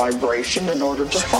vibration in order to find.